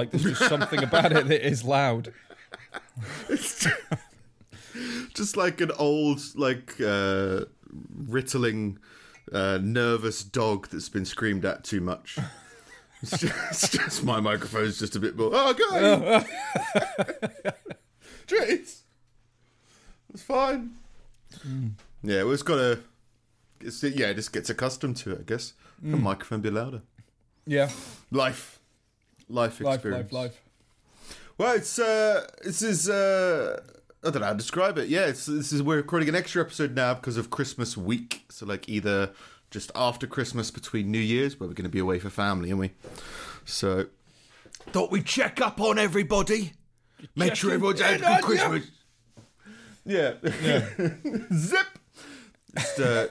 Like there's just something about it that is loud. It's just like an old, like uh, rittling, uh, nervous dog that's been screamed at too much. It's just, it's just my microphone's just a bit more. Oh, God! Jeez, it's fine. Yeah, well, it's got to. It's, yeah, it just gets accustomed to it, I guess. The microphone be louder. Yeah, Life, life life, experience. life, life. Well, it's uh, this is uh, I don't know how to describe it. Yeah, it's this is we're recording an extra episode now because of Christmas week. So like either just after Christmas between New Year's, where we're going to be away for family, aren't we? So thought we'd check up on everybody, make sure Checking everyone's had a good Christmas. Yeah, yeah. zip. Just, uh,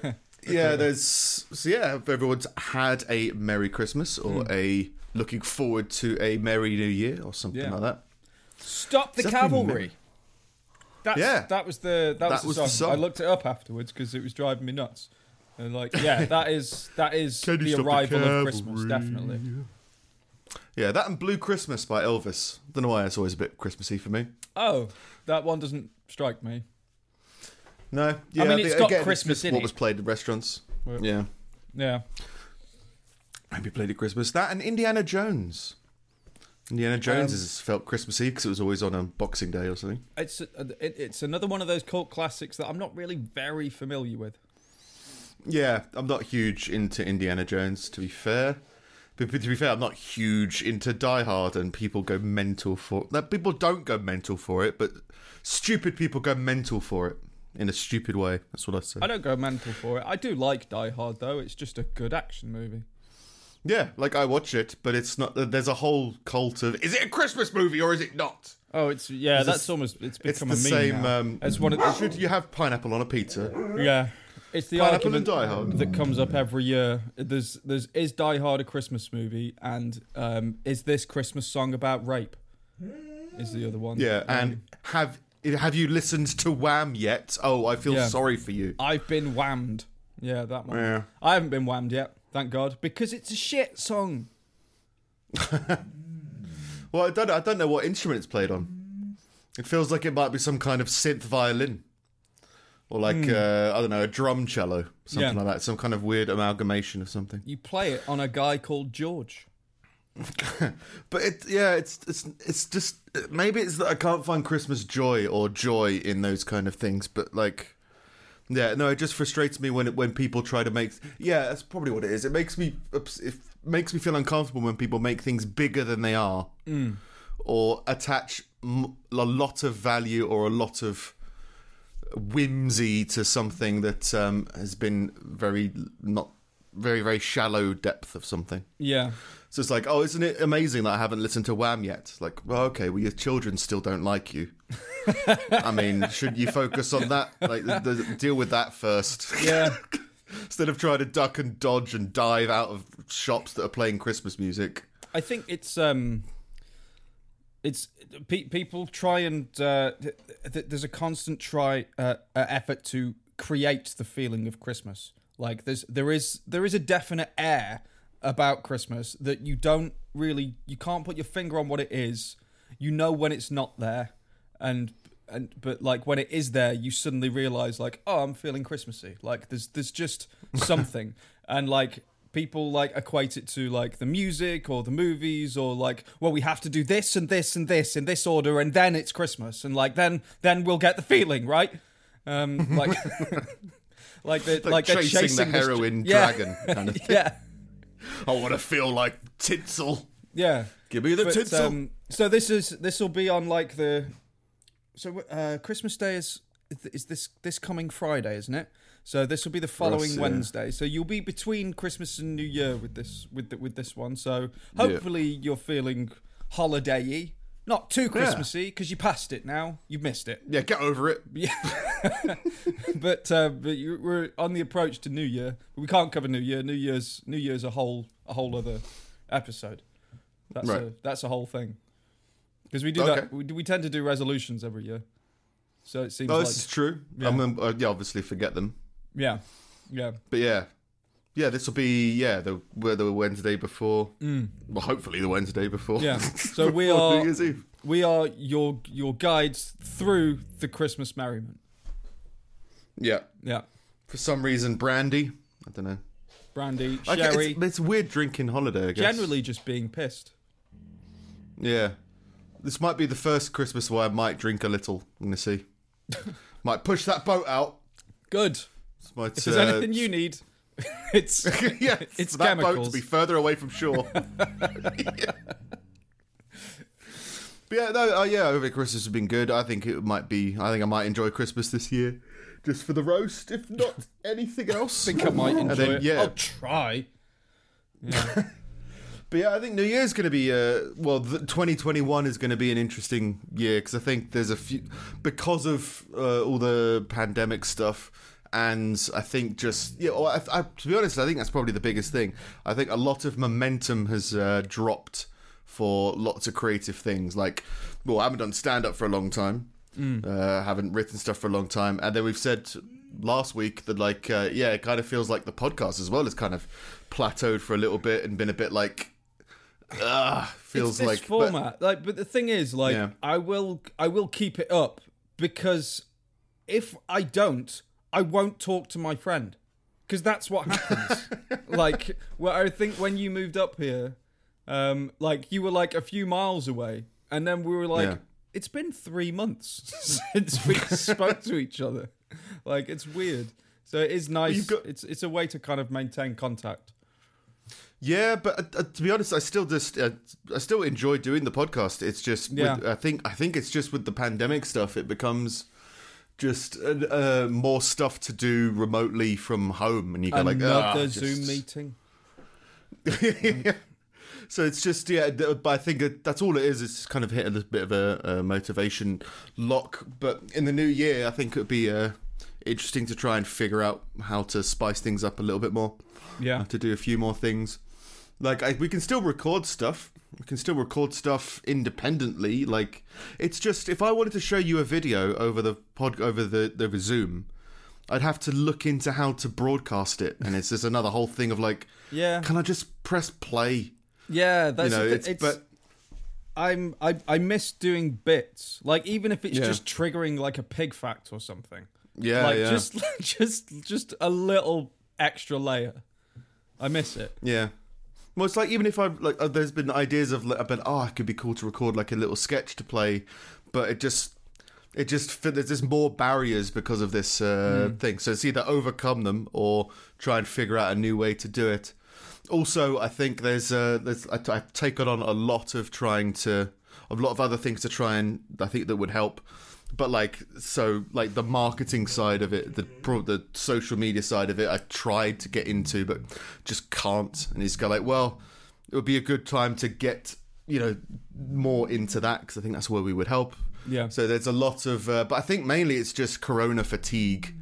yeah, there's so yeah. If everyone's had a Merry Christmas or Hmm. a looking forward to a Merry New Year or something Yeah. like that. Stop the Does that mean cavalry. That's, Yeah. that was the that, was, That was the, the song. song. I looked it up afterwards because it was driving me nuts. And like, yeah, that is that is Can you the stop the arrival of Christmas, definitely. Yeah, that and Blue Christmas by Elvis. Don't know why it's always a bit Christmassy for me. Oh, that one doesn't strike me. No, yeah, I mean, it's the- got again, Christmas just in what it. was played in restaurants. Yeah, Yeah, played at Christmas. That and Indiana Jones. Indiana Jones Um, has felt Christmassy because it was always on a Boxing Day or something. it's it, it's another one of those cult classics that I'm not really very familiar with. Yeah, I'm not huge into Indiana Jones, to be fair. But, but to be fair, I'm not huge into Die Hard, and people go mental for that. People don't go mental for it, but stupid people go mental for it in a stupid way. That's what I say. I don't go mental for it. I do like Die Hard though. It's just a good action movie. Yeah, like I watch it, but it's not. There's a whole cult of is it a Christmas movie or is it not? Oh, it's yeah. It's that's the- almost it's It's become the a meme same. now. Um, it's one of should you have pineapple on a pizza? yeah. It's the Pineapple and argument Die Hard. that comes up every year. There's there's is Die Hard a Christmas movie and um, is this Christmas song about rape? Is the other one? Yeah, Um, and have have you listened to Wham yet? Oh, I feel Yeah. sorry for you. I've been whammed. Yeah, that one. Yeah. I haven't been whammed yet, thank God, because it's a shit song. Well, I don't. I don't know what instrument it's played on. It feels like it might be some kind of synth violin, or like uh, I don't know, a drum cello, something. Yeah. like that. Some kind of weird amalgamation of something. You play it on a guy called George. But it, yeah, it's it's it's just maybe it's that I can't find Christmas joy or joy in those kind of things. But like, yeah, no, it just frustrates me when it, when people try to make. Yeah, that's probably what it is. It makes me it makes me feel uncomfortable when people make things bigger than they are, or attach a lot of value or a lot of whimsy to something that um, has been very not very very shallow depth of something. Yeah. So it's like, oh, isn't it amazing that I haven't listened to Wham yet? Like, well, okay, well, your children still don't like you. I mean, should you focus on that? Like, the, the, deal with that first. Yeah. Instead of trying to duck and dodge and dive out of shops that are playing Christmas music. I think it's um, it's pe- people try and uh, th- th- there's a constant try uh, uh, effort to create the feeling of Christmas. Like there's there is there is a definite air about Christmas that you don't really you can't put your finger on what it is. You know when it's not there, and and but like when it is there, you suddenly realize like oh I'm feeling Christmassy. Like there's there's just something, and like people like equate it to like the music or the movies or like well we have to do this and this and this in this order and then it's christmas and like then then we'll get the feeling right um like like they're Like, like, they're chasing, chasing the heroin yeah. dragon kind of thing. yeah I want to feel like tinsel. yeah Give me the But, tinsel. um, so this is this will be on like the so uh christmas day is is this this coming friday isn't it so this will be the following yeah. wednesday so you'll be between christmas and new year with this with the, with this one so hopefully you're feeling holiday-y not too christmassy because you passed it now you've missed it yeah, get over it. yeah but uh, but you, we're on the approach to new year we can't cover new year new year's new year's a whole a whole other episode that's a Right. that's a whole thing because we do Okay. that we, we tend to do resolutions every year so it seems Oh, like this is true. Yeah. I'm, uh, yeah, obviously forget them. yeah yeah But yeah, Yeah, this will be yeah the the Wednesday before. Well, hopefully the Wednesday before. Mm. Yeah. So we are we are your your guides through the Christmas merriment. Yeah. Yeah. For some reason, brandy. I don't know. Brandy, I guess sherry, It's, it's weird drinking holiday. I guess. generally just being pissed. Yeah. This might be the first Christmas where I might drink a little. I'm gonna see. might push that boat out. Good. Might, If there's uh, anything you need, it's yeah, It's that boat to be further away from shore. Yeah. But yeah, no, uh, yeah, I think Christmas has been good. I think it might be. I think I might enjoy Christmas this year, just for the roast, if not anything else. I think I might enjoy then, it. yeah. I'll try. Yeah. But yeah, I think New Year's going to be uh well, the, 2021 is going to be an interesting year because I think there's a few because of uh, all the pandemic stuff, and I think just yeah, well, I, I, to be honest, I think that's probably the biggest thing. I think a lot of momentum has uh, dropped for lots of creative things. Like, well, I haven't done stand up for a long time. Uh, haven't written stuff for a long time, and then we've said last week that like uh, yeah, it kind of feels like the podcast as well has kind of plateaued for a little bit and been a bit like ah feels like but- format. like, but the thing is, like, Yeah. I will, I will keep it up because if I don't, I won't talk to my friend because that's what happens. like, well, I think when you moved up here, um, like you were like a few miles away, and then we were like, Yeah. it's been three months since we spoke to each other. Like, it's weird. So it is nice. Got- It's it's a way to kind of maintain contact. Yeah, but uh, uh, to be honest, I still just uh, I still enjoy doing the podcast. It's just with, I think I think it's just with the pandemic stuff, it becomes just uh, uh, more stuff to do remotely from home, and you go like Another "Ah, Zoom just-" meeting. So it's just yeah, but I think that's all it is. It's kind of hit a little bit of a, a motivation lock. But in the new year, I think it'd be uh, interesting to try and figure out how to spice things up a little bit more. Yeah. to do a few more things. Like I, we can still record stuff. We can still record stuff independently. Like it's just if I wanted to show you a video over the pod over the over Zoom, I'd have to look into how to broadcast it, and it's just another whole thing of like, Yeah. can I just press play? Yeah, that's you know, it's, it's, but I'm I I miss doing bits. Like even if it's Yeah. just triggering like a pig fact or something. yeah, like yeah, just just just a little extra layer. I miss it. yeah. It's like even if I've like, uh, there's been ideas of like, I've been, oh, it could be cool to record like a little sketch to play, but it just it just there's just more barriers because of this uh, thing. So it's either overcome them or try and figure out a new way to do it. Also, I think there's uh, there's I, I've taken on a lot of trying to a lot of other things to try and I think that would help. But like so, like the marketing side of it, the the social media side of it, I tried to get into, but just can't. And he's go like, well, it would be a good time to get you know more into that because I think that's where we would help. Yeah. So there's a lot of, uh, but I think mainly it's just Corona fatigue,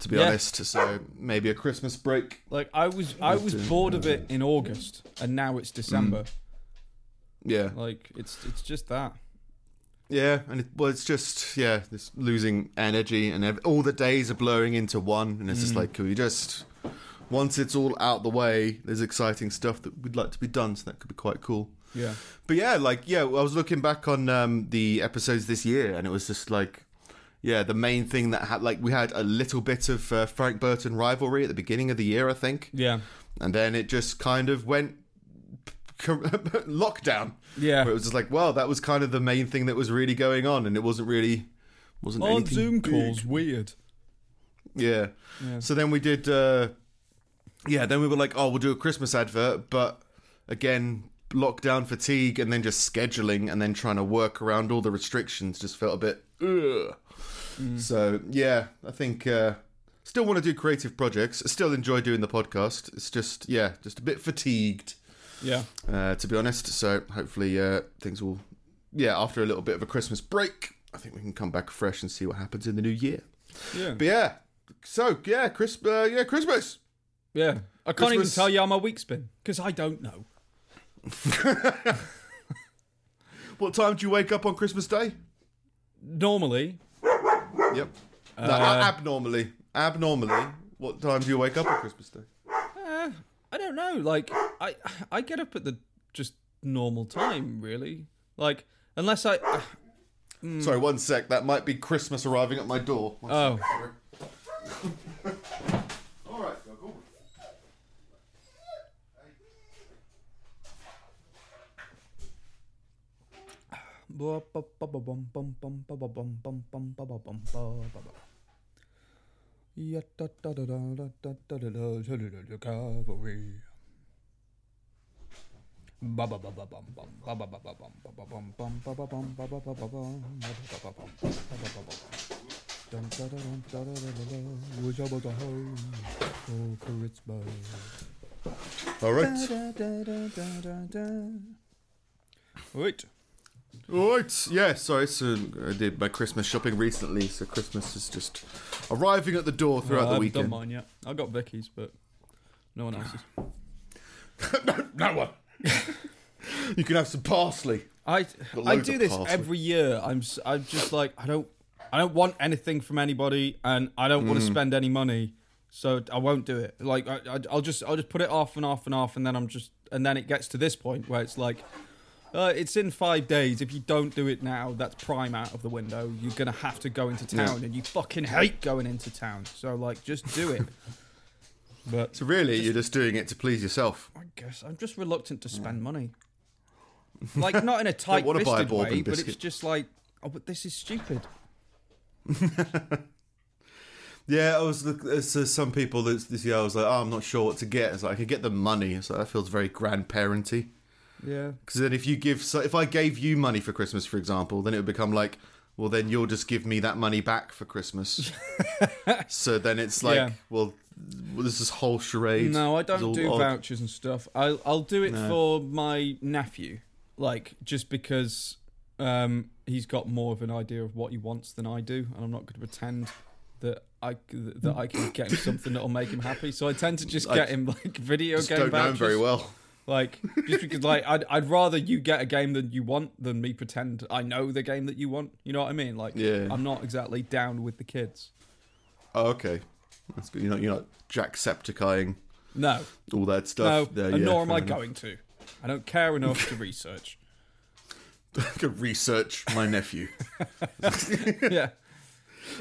to be Yeah. honest. So maybe a Christmas break. Like I was I was bored of it in August and now it's December. Yeah, Like it's it's just that. Yeah, and it, well, it's just yeah, this losing energy, and ev- all the days are blurring into one, and it's just like, can we just once it's all out the way, there's exciting stuff that we'd like to be done, so that could be quite cool. Yeah. But yeah, like yeah, I was looking back on um, the episodes this year, and it was just like, yeah, the main thing that had like we had a little bit of uh, Frank Burton rivalry at the beginning of the year, I think, Yeah. and then it just kind of went lockdown. Yeah. Where it was just like, well, that was kind of the main thing that was really going on, and it wasn't really wasn't On anything Zoom big. calls, weird. Yeah. Yeah. So then we did, uh, yeah. Then we were like, oh, we'll do a Christmas advert, but again, lockdown fatigue, and then just scheduling, and then trying to work around all the restrictions just felt a bit. Ugh. So yeah, I think uh, still want to do creative projects. Still enjoy doing the podcast. It's just yeah, just a bit fatigued Yeah. uh, to be honest. So hopefully uh, things will, yeah, after a little bit of a Christmas break, I think we can come back fresh and see what happens in the new year. Yeah. But yeah, so yeah, Chris, uh, yeah, Christmas. Yeah. I can't even tell you how my week's been because I don't know. What time do you wake up on Christmas Day? Normally, Yep. no, abnormally, abnormally. What time do you wake up on Christmas Day? I don't know. Like I I get up at the just normal time, really. Like unless I. Uh, hmm. Sorry, one sec. That might be Christmas arriving at my door. One Oh. All right, Goggle. Cavalry. All right. All right. Yeah. Sorry. So I did my Christmas shopping recently. So Christmas is just arriving at the door throughout Well, I the haven't done weekend. mine yet. I got Vicky's, but no one else's. no, no one. you can have some parsley. I I do this parsley. every year. I'm I'm just like I don't I don't want anything from anybody, and I don't Mm. want to spend any money, so I won't do it. Like I, I I'll just I'll just put it off and off and off, and then I'm just and then it gets to this point where it's like. Uh, it's in five days. If you don't do it now, that's prime out of the window. You're gonna have to go into town, and you fucking hate going into town. So like, just do it. but So really, you're just doing it to please yourself. I guess I'm just reluctant to spend money. Like not in a tight wanna a fisted way, but it's just like, oh, but this is stupid. Yeah, I was. There's some people that this year I was like, oh, I'm not sure what to get. It's like I could get them money, so that feels very grandparenty. Yeah. Because then if you give, so if I gave you money for Christmas, for example, then it would become like, well, then you'll just give me that money back for Christmas. so then it's like, Yeah. well, there's this whole charade. No, I don't do odd. vouchers and stuff. I'll I'll do it No. for my nephew, like just because um, he's got more of an idea of what he wants than I do, and I'm not going to pretend that I that I can get him something that'll make him happy. So I tend to just I get him like video Just game don't know him vouchers. very well. Like just because like I'd I'd rather you get a game that you want than me pretend I know the game that you want. You know what I mean? Like Yeah. I'm not exactly down with the kids. Oh, okay. That's good. You're not, you're not Jacksepticeyeing No, all that stuff. no, Yeah, and nor am I enough. going to. I don't care enough to research. Could research my nephew. yeah.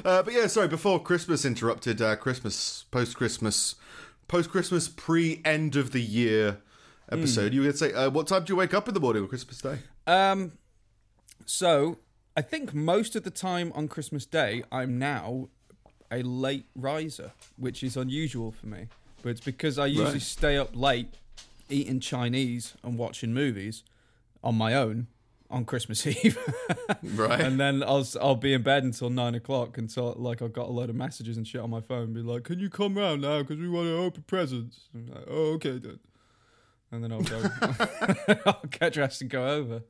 Uh, but yeah, sorry. Before Christmas interrupted, uh, Christmas post Christmas, post Christmas pre end of the year episode. You would say, uh, what time do you wake up in the morning on Christmas Day? Um, so I think most of the time on Christmas Day, I'm now a late riser, which is unusual for me. But it's because I usually Right. stay up late eating Chinese and watching movies on my own on Christmas Eve, Right. and then I'll I'll be in bed until nine o'clock until like I've got a load of messages and shit on my phone, be like, "Can you come round now? Because we want to open presents." Like, "Oh, okay then." And then I'll go, I'll get dressed and go over.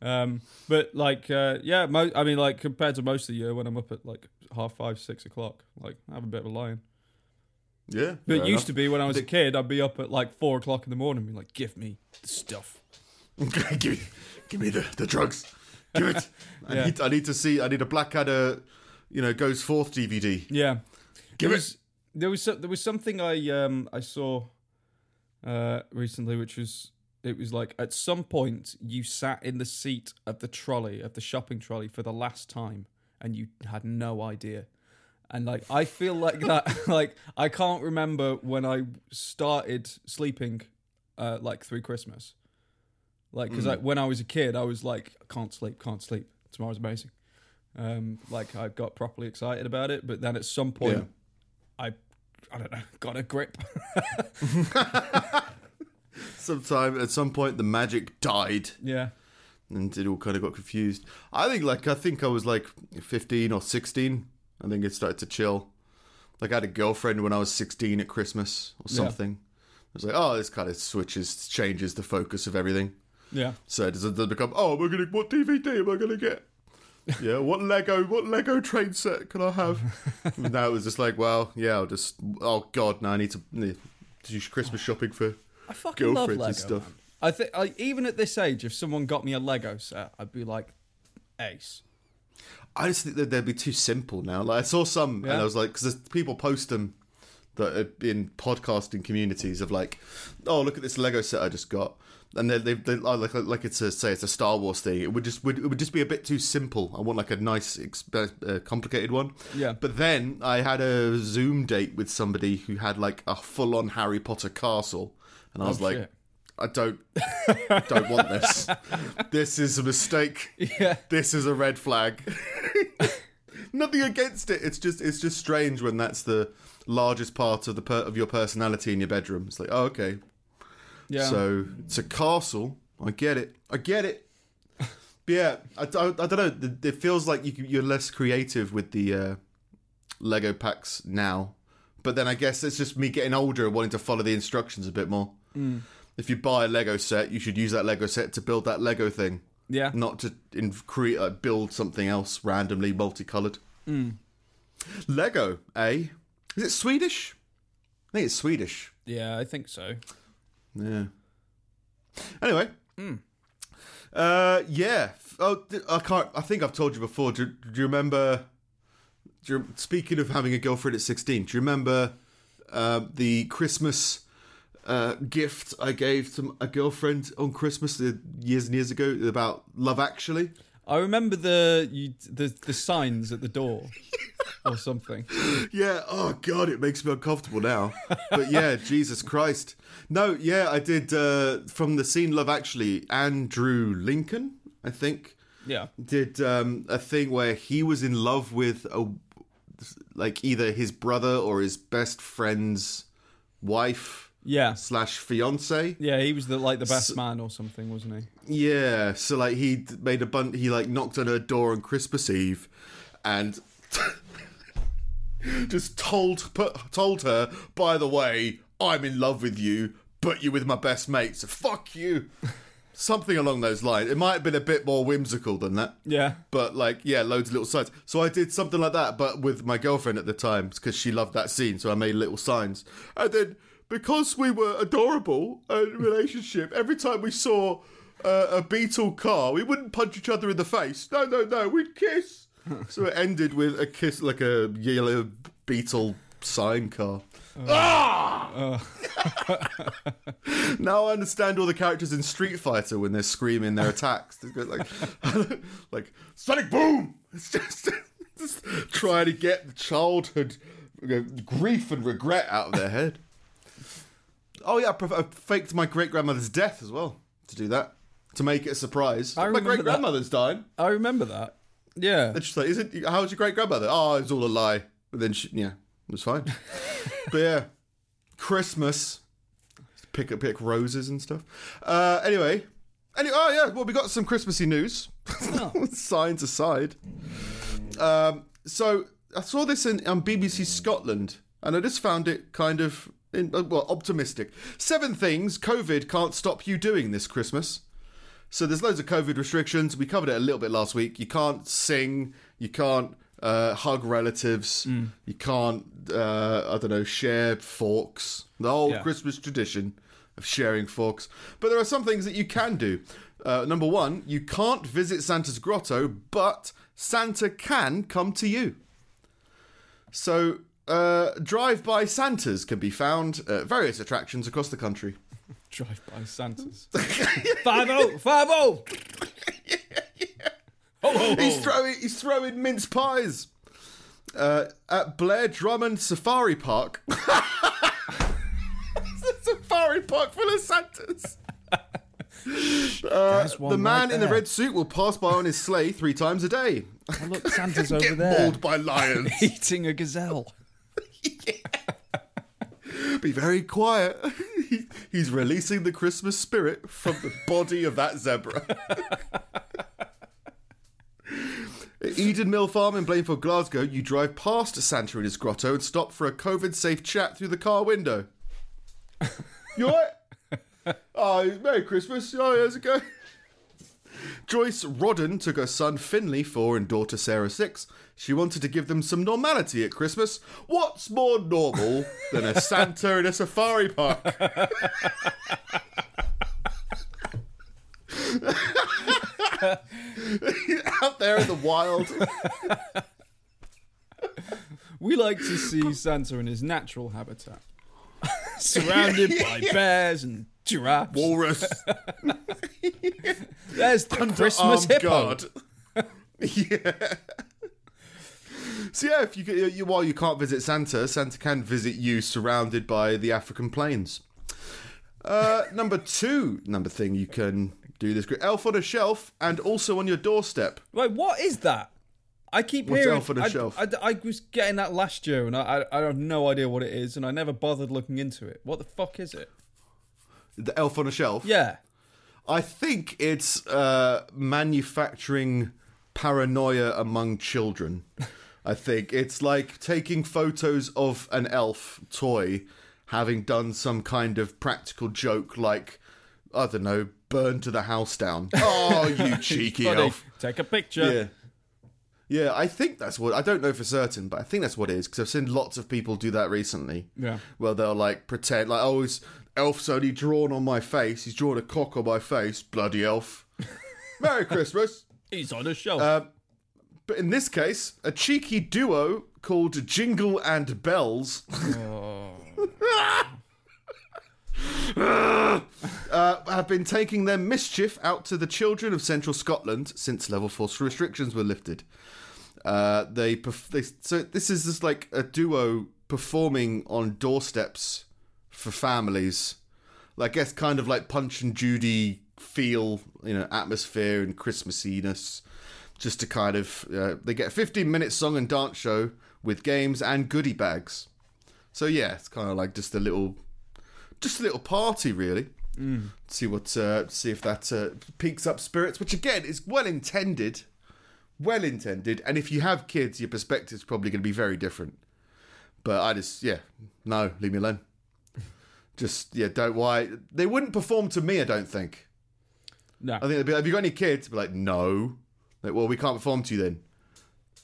Um, but like, uh, yeah, mo- I mean, like compared to most of the year when I'm up at like half five, six o'clock, like I have a bit of a lion. yeah. But it used to be when I was a kid, I'd be up at like four o'clock in the morning, and be like, "Give me the stuff." give me, give me the, the drugs. Give it. I Yeah. need I need to see. I need a Blackadder, you know, goes forth DVD. Yeah, Give there it. was, There was so- there was something I um I saw uh recently, which was it was like at some point you sat in the seat of the trolley of the shopping trolley for the last time, and you had no idea. And like I feel like that, like I can't remember when I started sleeping, uh, like through Christmas, like because like when I was a kid, I was like can't sleep, can't sleep. Tomorrow's amazing. Um, like I got properly excited about it, but then at some point, Yeah. I, I don't know, got a grip. Sometime at some point, the magic died. yeah, and it all kind of got confused. I think like I think I was like 15 or 16. I think it started to chill. Like I had a girlfriend when I was 16 at Christmas or Yeah. something. I was like, oh, this kind of switches, changes the focus of everything. yeah, So it doesn't become, oh, we're gonna what DVD am I gonna get? Yeah, what Lego what Lego train set can I have? now it was just like, well, yeah, I'll just oh god, now I need to need to do Christmas shopping for I fucking love Lego. and stuff. man. I think I, even at this age, if someone got me a Lego set, I'd be like, ace. I just think that they'd be too simple now. Like I saw some, and I was like, because people post them, that are in podcasting communities of like, oh look at this Lego set I just got, and they they, they oh, like like it's a say it's a Star Wars thing. It would just would it would just be a bit too simple. I want like a nice exp- uh, complicated one. Yeah. But then I had a Zoom date with somebody who had like a full on Harry Potter castle, and I was Oh, like. shit. I don't don't want this. This is a mistake. Yeah. This is a red flag. Nothing against it. It's just it's just strange when that's the largest part of the per- of your personality in your bedroom. It's like, oh, okay. Yeah. So it's a castle. I get it. I get it. But yeah, I, I, I don't know. It feels like you, you're less creative with the uh, Lego packs now. But then I guess it's just me getting older and wanting to follow the instructions a bit more. If you buy a Lego set, you should use that Lego set to build that Lego thing, yeah. not to in, create uh, build something else randomly multicolored. Lego, eh? Is it Swedish? I think it's Swedish. Yeah, I think so. Yeah. Anyway. Uh, yeah. Oh, I can't. I think I've told you before. Do, do you remember? Do you, speaking of having a girlfriend at sixteen, do you remember uh, the Christmas uh, gift I gave to a girlfriend on Christmas uh, years and years ago about Love Actually? I remember the you, the the signs at the door or something. Yeah. Oh God, it makes me uncomfortable now. But yeah, Jesus Christ. No. Yeah, I did uh, from the scene Love Actually. Andrew Lincoln, I think, Yeah. did um, a thing where he was in love with a like either his brother or his best friend's wife Yeah. slash fiance. Yeah, he was the like the best man or something, wasn't he? Yeah, so like he made a bun. He like knocked on her door on Christmas Eve, and just told put, told her, by the way, I'm in love with you, but you're with my best mate, so fuck you. Something along those lines. It might have been a bit more whimsical than that. Yeah. But like, yeah, loads of little signs. So I did something like that, but with my girlfriend at the time because she loved that scene. So I made little signs, and then because we were adorable in a relationship, every time we saw uh, a Beetle car, we wouldn't punch each other in the face. No, no, no, we'd kiss. so it ended with a kiss, like a yellow Beetle sign car. ah! now I understand all the characters in Street Fighter when they're screaming their attacks. They go like, like Sonic Boom. It's just, just trying to get the childhood grief and regret out of their head. Oh yeah, I, pref- I faked my great grandmother's death as well to do that to make it a surprise. I my great grandmother's dying. I remember that. Yeah. And she's like, "Is it? How's your great grandmother? Oh, it's all a lie." But then, she, yeah, it was fine. but yeah, Christmas, pick up pick roses and stuff. Uh, anyway, anyway, oh yeah, well we got some Christmassy news. Signs aside, um, so I saw this in on BBC Scotland, and I just found it kind of in, uh, well optimistic. Seven things COVID can't stop you doing this Christmas. So there's loads of COVID restrictions. We covered it a little bit last week. You can't sing. You can't uh, hug relatives. You can't, uh, I don't know, share forks. The whole Yeah. Christmas tradition of sharing forks. But there are some things that you can do. Uh, number one, you can't visit Santa's grotto, but Santa can come to you. So, uh, drive-by Santas can be found at various attractions across the country. Drive by Santas. five oh, five oh. Ho, ho. He's throwing he's throwing mince pies uh, at Blair Drummond Safari Park. It's a safari park full of Santas. Uh, the man right in the there. be suit will pass by on his sleigh three times a day. Oh, look, Santa's over Get there mauled by lions. eating a gazelle. Be very quiet. He's releasing the Christmas spirit from the body of that zebra. Eden Mill Farm in Blanefield, Glasgow, you drive past Santa in his grotto and stop for a COVID safe chat through the car window. You alright? oh, Merry Christmas. Oh, how's it going? Joyce Rodden took her son Finley, four, and daughter Sarah, six. She wanted to give them some normality at Christmas. What's more normal than a Santa in a safari park? Out there in the wild. We like to see Santa in his natural habitat, surrounded by bears and giraffes. Walrus. There's the Christmas hippo. guard. yeah. So yeah, if you, you while you can't visit Santa, Santa can visit you surrounded by the African plains. Uh, number two, number thing you can do this great elf on a shelf and also on your doorstep. Wait, what is that? I keep What's hearing. Elf on a I, Shelf? I, I was getting that last year, and I, I I have no idea what it is, and I never bothered looking into it. What the fuck is it? The elf on a shelf. Yeah. I think it's uh, manufacturing paranoia among children. I think it's like taking photos of an elf toy having done some kind of practical joke, like I don't know, burn to the house down. Oh, you cheeky Funny. elf! Take a picture. Yeah. Yeah, I think that's what I don't know for certain, but I think that's what it is because I've seen lots of people do that recently. Yeah. where they'll like pretend like, oh, his elf's only drawn on my face. He's drawn a cock on my face. Bloody elf. Merry Christmas. He's on a shelf. Uh, but in this case, a cheeky duo called Jingle and Bells uh, have been taking their mischief out to the children of central Scotland since level four restrictions were lifted. Uh, they, perf- they so this is just like a duo performing on doorsteps for families. I guess kind of like Punch and Judy feel, you know, atmosphere and Christmassiness. Just to kind of, uh, they get a 15 minute song and dance show with games and goodie bags. So yeah, it's kind of like just a little, just a little party really. See what, uh, see if that uh, peaks up spirits, which again is well intended, well intended. And if you have kids, your perspective's probably going to be very different. But I just, yeah, no, leave me alone. Just yeah, don't why they wouldn't perform to me. I don't think. no. I think they'd be. Have you got any kids? Be like, no. Like, well, we can't perform to you then.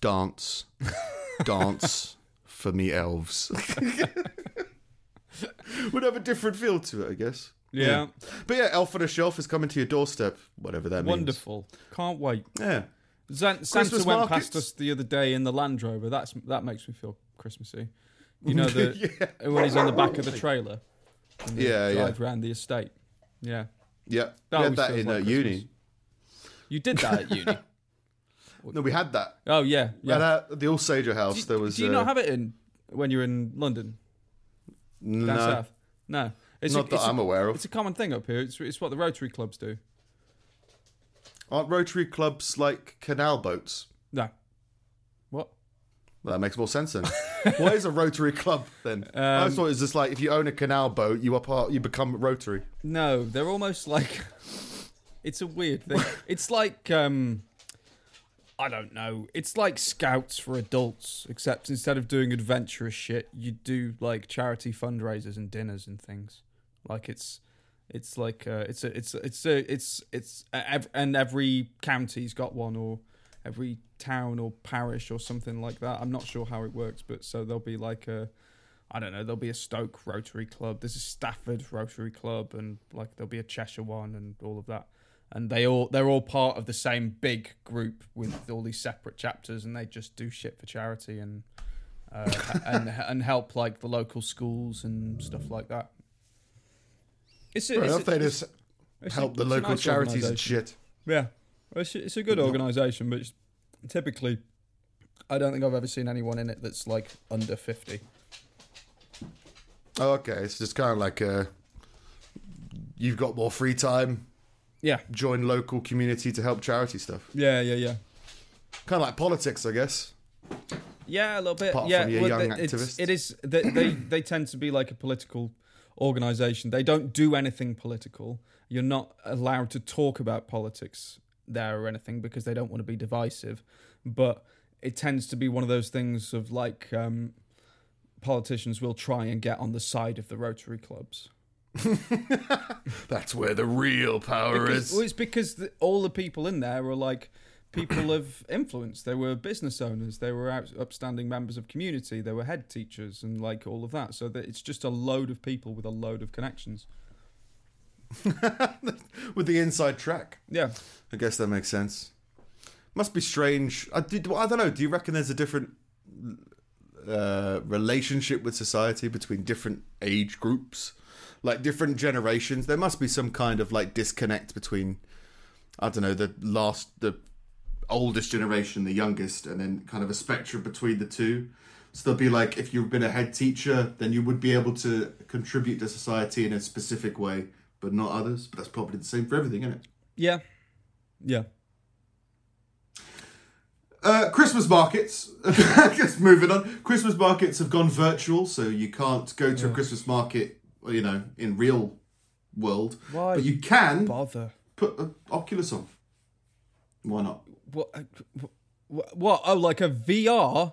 Dance, dance for me, elves. Would have a different feel to it, I guess. yeah. But yeah, Elf on a Shelf is coming to your doorstep, whatever that means. Wonderful. Can't wait. Yeah. San- Santa Christmas went markets? past us the other day in the Land Rover. That's that makes me feel Christmassy. You know the yeah. when he's on the back of the trailer. and they Yeah, yeah. drive around the estate. Yeah, Yeah. That we had always that feels in like uh, uni. you did that at uni. No, we had that. Oh yeah, Yeah. At the All Sager house, there was. do you uh, not have it in when you're in London down no, south? No, it's not a, that it's, I'm aware of. it's a common thing up here. It's, it's what the Rotary clubs do. Aren't Rotary clubs like canal boats? No, what? Well, that makes more sense then. what is a Rotary club then? I Um, thought it was just like if you own a canal boat, you are part, you become Rotary. No, they're almost like it's a weird thing. It's like um I don't know. It's like scouts for adults, except instead of doing adventurous shit, you do like charity fundraisers and dinners and things. Like it's it's like uh, it's a it's it's a it's it's a, ev- and every county's got one or every town or parish or something like that. I'm not sure how it works, but so there'll be like a I don't know, there'll be a Stoke Rotary Club, there's a Stafford Rotary Club and like there'll be a Cheshire one and all of that. And they all they're all part of the same big group with all these separate chapters and they just do shit for charity and uh, and and help like the local schools and stuff like that. It's a, Fair it's a- they just a- help the local nice charities and shit. Yeah, it's, it's a good organisation, but it's, typically, I don't think I've ever seen anyone in it that's like under fifty. Oh, okay, it's just kind of like uh, you've got more free time. Yeah, Join local community to help charity stuff. yeah, yeah, yeah. Kind of like politics, I guess. Yeah, a little bit. Apart yeah, from your well, young th- it's- activists. it is. They, they they tend to be like a political organisation. They don't do anything political. You're not allowed to talk about politics there or anything because they don't want to be divisive. But it tends to be one of those things of like um, politicians will try and get on the side of the Rotary clubs. That's where the real power Because, is. well, it's because the, all the people in there were like people of influence. They were business owners. They were out, upstanding members of community. They were head teachers and like all of that. So that it's just a load of people with a load of connections. With the inside track. Yeah. I guess that makes sense. Must be strange. I, did, I don't know. Do you reckon there's a different uh, relationship with society between different age groups, like different generations. There must be some kind of like disconnect between, I don't know, the last, the oldest generation, the youngest, and then kind of a spectrum between the two. So they'll be like, if you've been a head teacher, then you would be able to contribute to society in a specific way, but not others. But that's probably the same for everything, isn't it? Yeah. Yeah. Uh, Christmas markets. Just moving on. Christmas markets have gone virtual, so you can't go to a Christmas market, you know, in real world. Why But you can bother? put an Oculus on. Why not? What? uh, What? Oh, like a VR?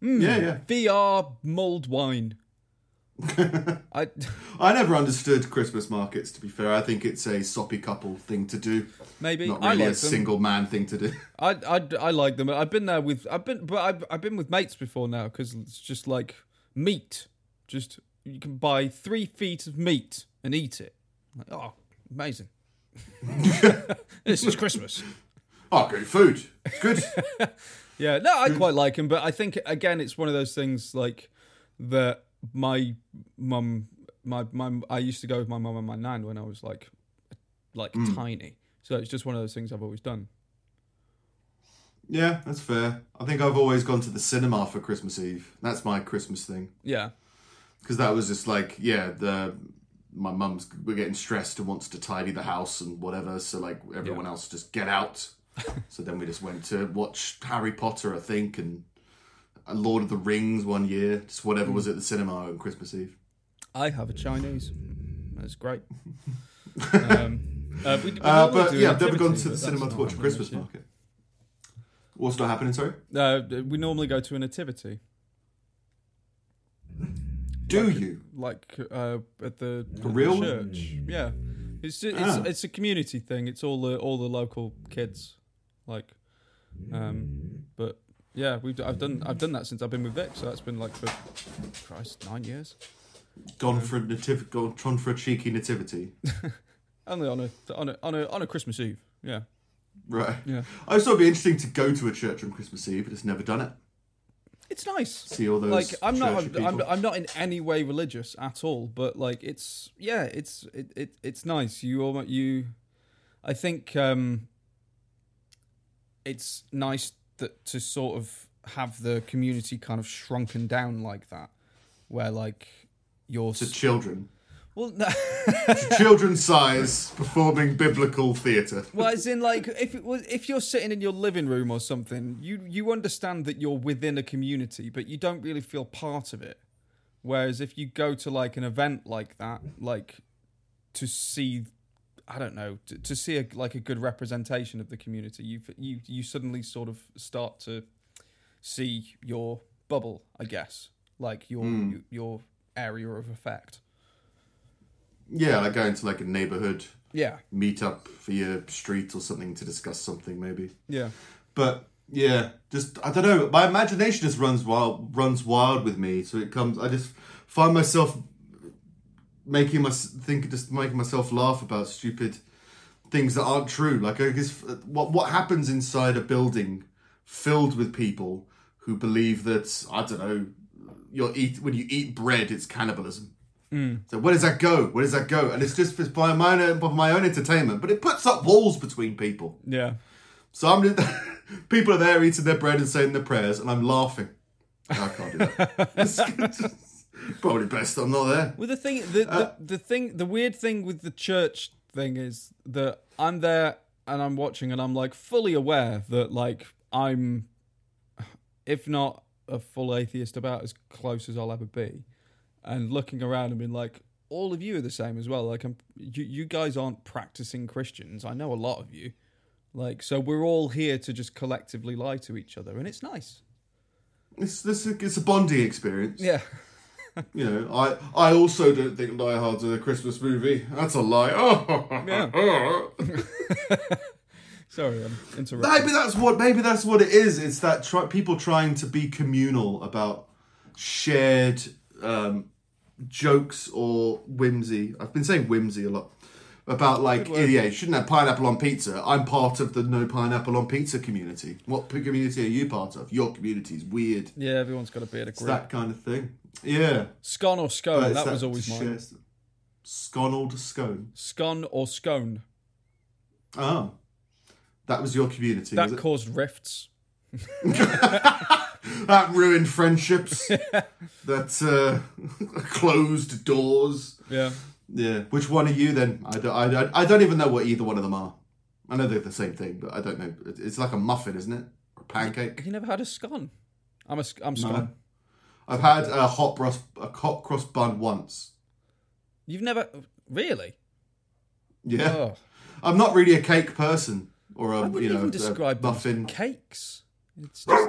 Yeah, yeah. VR mulled wine. I I never understood Christmas markets. To be fair, I think it's a soppy couple thing to do, maybe not really like a them. single man thing to do. I, I, I like them. I've been there with I've been but I've, I've been with mates before now because it's just like meat. Just you can buy three feet of meat and eat it. Like, oh, amazing! this is Christmas. Oh, good food. It's good. Yeah, no, I quite like him, but I think again, it's one of those things like that. My mum, my my, I used to go with my mum and my nan when I was like, like mm. tiny. So it's just one of those things I've always done. yeah, that's fair. I think I've always gone to the cinema for Christmas Eve. That's my Christmas thing. Yeah, because that was just like yeah the my mum's we're getting stressed and wants to tidy the house and whatever so like everyone else just get out. So then we just went to watch harry potter i think and uh, lord of the rings one year just whatever was at the cinema on christmas eve. I have a Chinese. That's great. um, uh, we, we uh, but yeah i've never gone to the cinema to watch a christmas market. What's not happening sorry? Uh, we normally go to a nativity, do you like uh, at the, real? church. Yeah, it's it's Ah. it's a community thing. It's all the all the local kids, like, um, but yeah, we've I've done I've done that since I've been with Vic, so that's been like for Christ nine years. gone for a nativ- gone, gone for a cheeky nativity Only on a on a on a on a Christmas Eve. Yeah, right yeah. i thought it'd be interesting to go to a church on christmas eve but it's never done it It's nice. see all those like I'm not churchy I'm. I'm not in any way religious at all but like it's yeah it's it, it it's nice you almo- you I think um it's nice that to sort of have the community kind of shrunken down like that where like you're to children well no, children's size performing biblical theatre. well as in like if it was if you're sitting in your living room or something you you understand that you're within a community but you don't really feel part of it. Whereas if you go to like an event like that like to see i don't know to, to see a, like a good representation of the community you you you suddenly sort of start to see your bubble i guess. Like your hmm. your area of effect Yeah, like going to like a neighborhood yeah meet up for your street or something to discuss something, maybe. yeah But yeah, just I don't know. My imagination just runs wild, runs wild with me. So it comes. I just find myself making my think, just making myself laugh about stupid things that aren't true. Like I guess uh, what what happens inside a building filled with people who believe that I don't know. You're eat when you eat bread, it's cannibalism. So where does that go? Where does that go? And it's just it's by my own, by my own entertainment, but it puts up walls between people. yeah So I'm just, people are there eating their bread and saying their prayers, and I'm laughing. I can't do that. It's Probably best I'm not there. Well, the thing, the, Uh, the the thing, the weird thing with the church thing is that I'm there and I'm watching and I'm like fully aware that like I'm, if not a full atheist, about as close as I'll ever be, and looking around and being like, all of you are the same as well. Like I'm, you you guys aren't practicing Christians. I know a lot of you. Like so, we're all here to just collectively lie to each other, and it's nice. It's this it's a bonding experience. Yeah. You know, I I also don't think Die Hard's a Christmas movie. That's a lie. Oh, Sorry, I'm interrupting. maybe that's what maybe that's what it is. It's that try, people trying to be communal about shared um, jokes or whimsy. I've been saying whimsy a lot, about like yeah, you shouldn't have pineapple on pizza. I'm part of the no pineapple on pizza community. What community are you part of? Your community is weird. Yeah, everyone's got a beard of It's green. that kind of thing. Yeah, Scone or scone? it's That was always to mine. Sconald scone. Scone or scone? Oh, that was your community. That was it? caused rifts. that ruined friendships. that uh, closed doors. Yeah. Yeah. Which one are you then? I don't, I, don't- I don't even know what either one of them are. I know they're the same thing, but I don't know. It's like a muffin, isn't it? Or a pancake. Have you never had a scone? I'm a I'm scone. No. I've had a hot cross a hot cross bun once. You've never really? Yeah. Oh, I'm not really a cake person or I a wouldn't you know even describe muffin. cakes. It's just,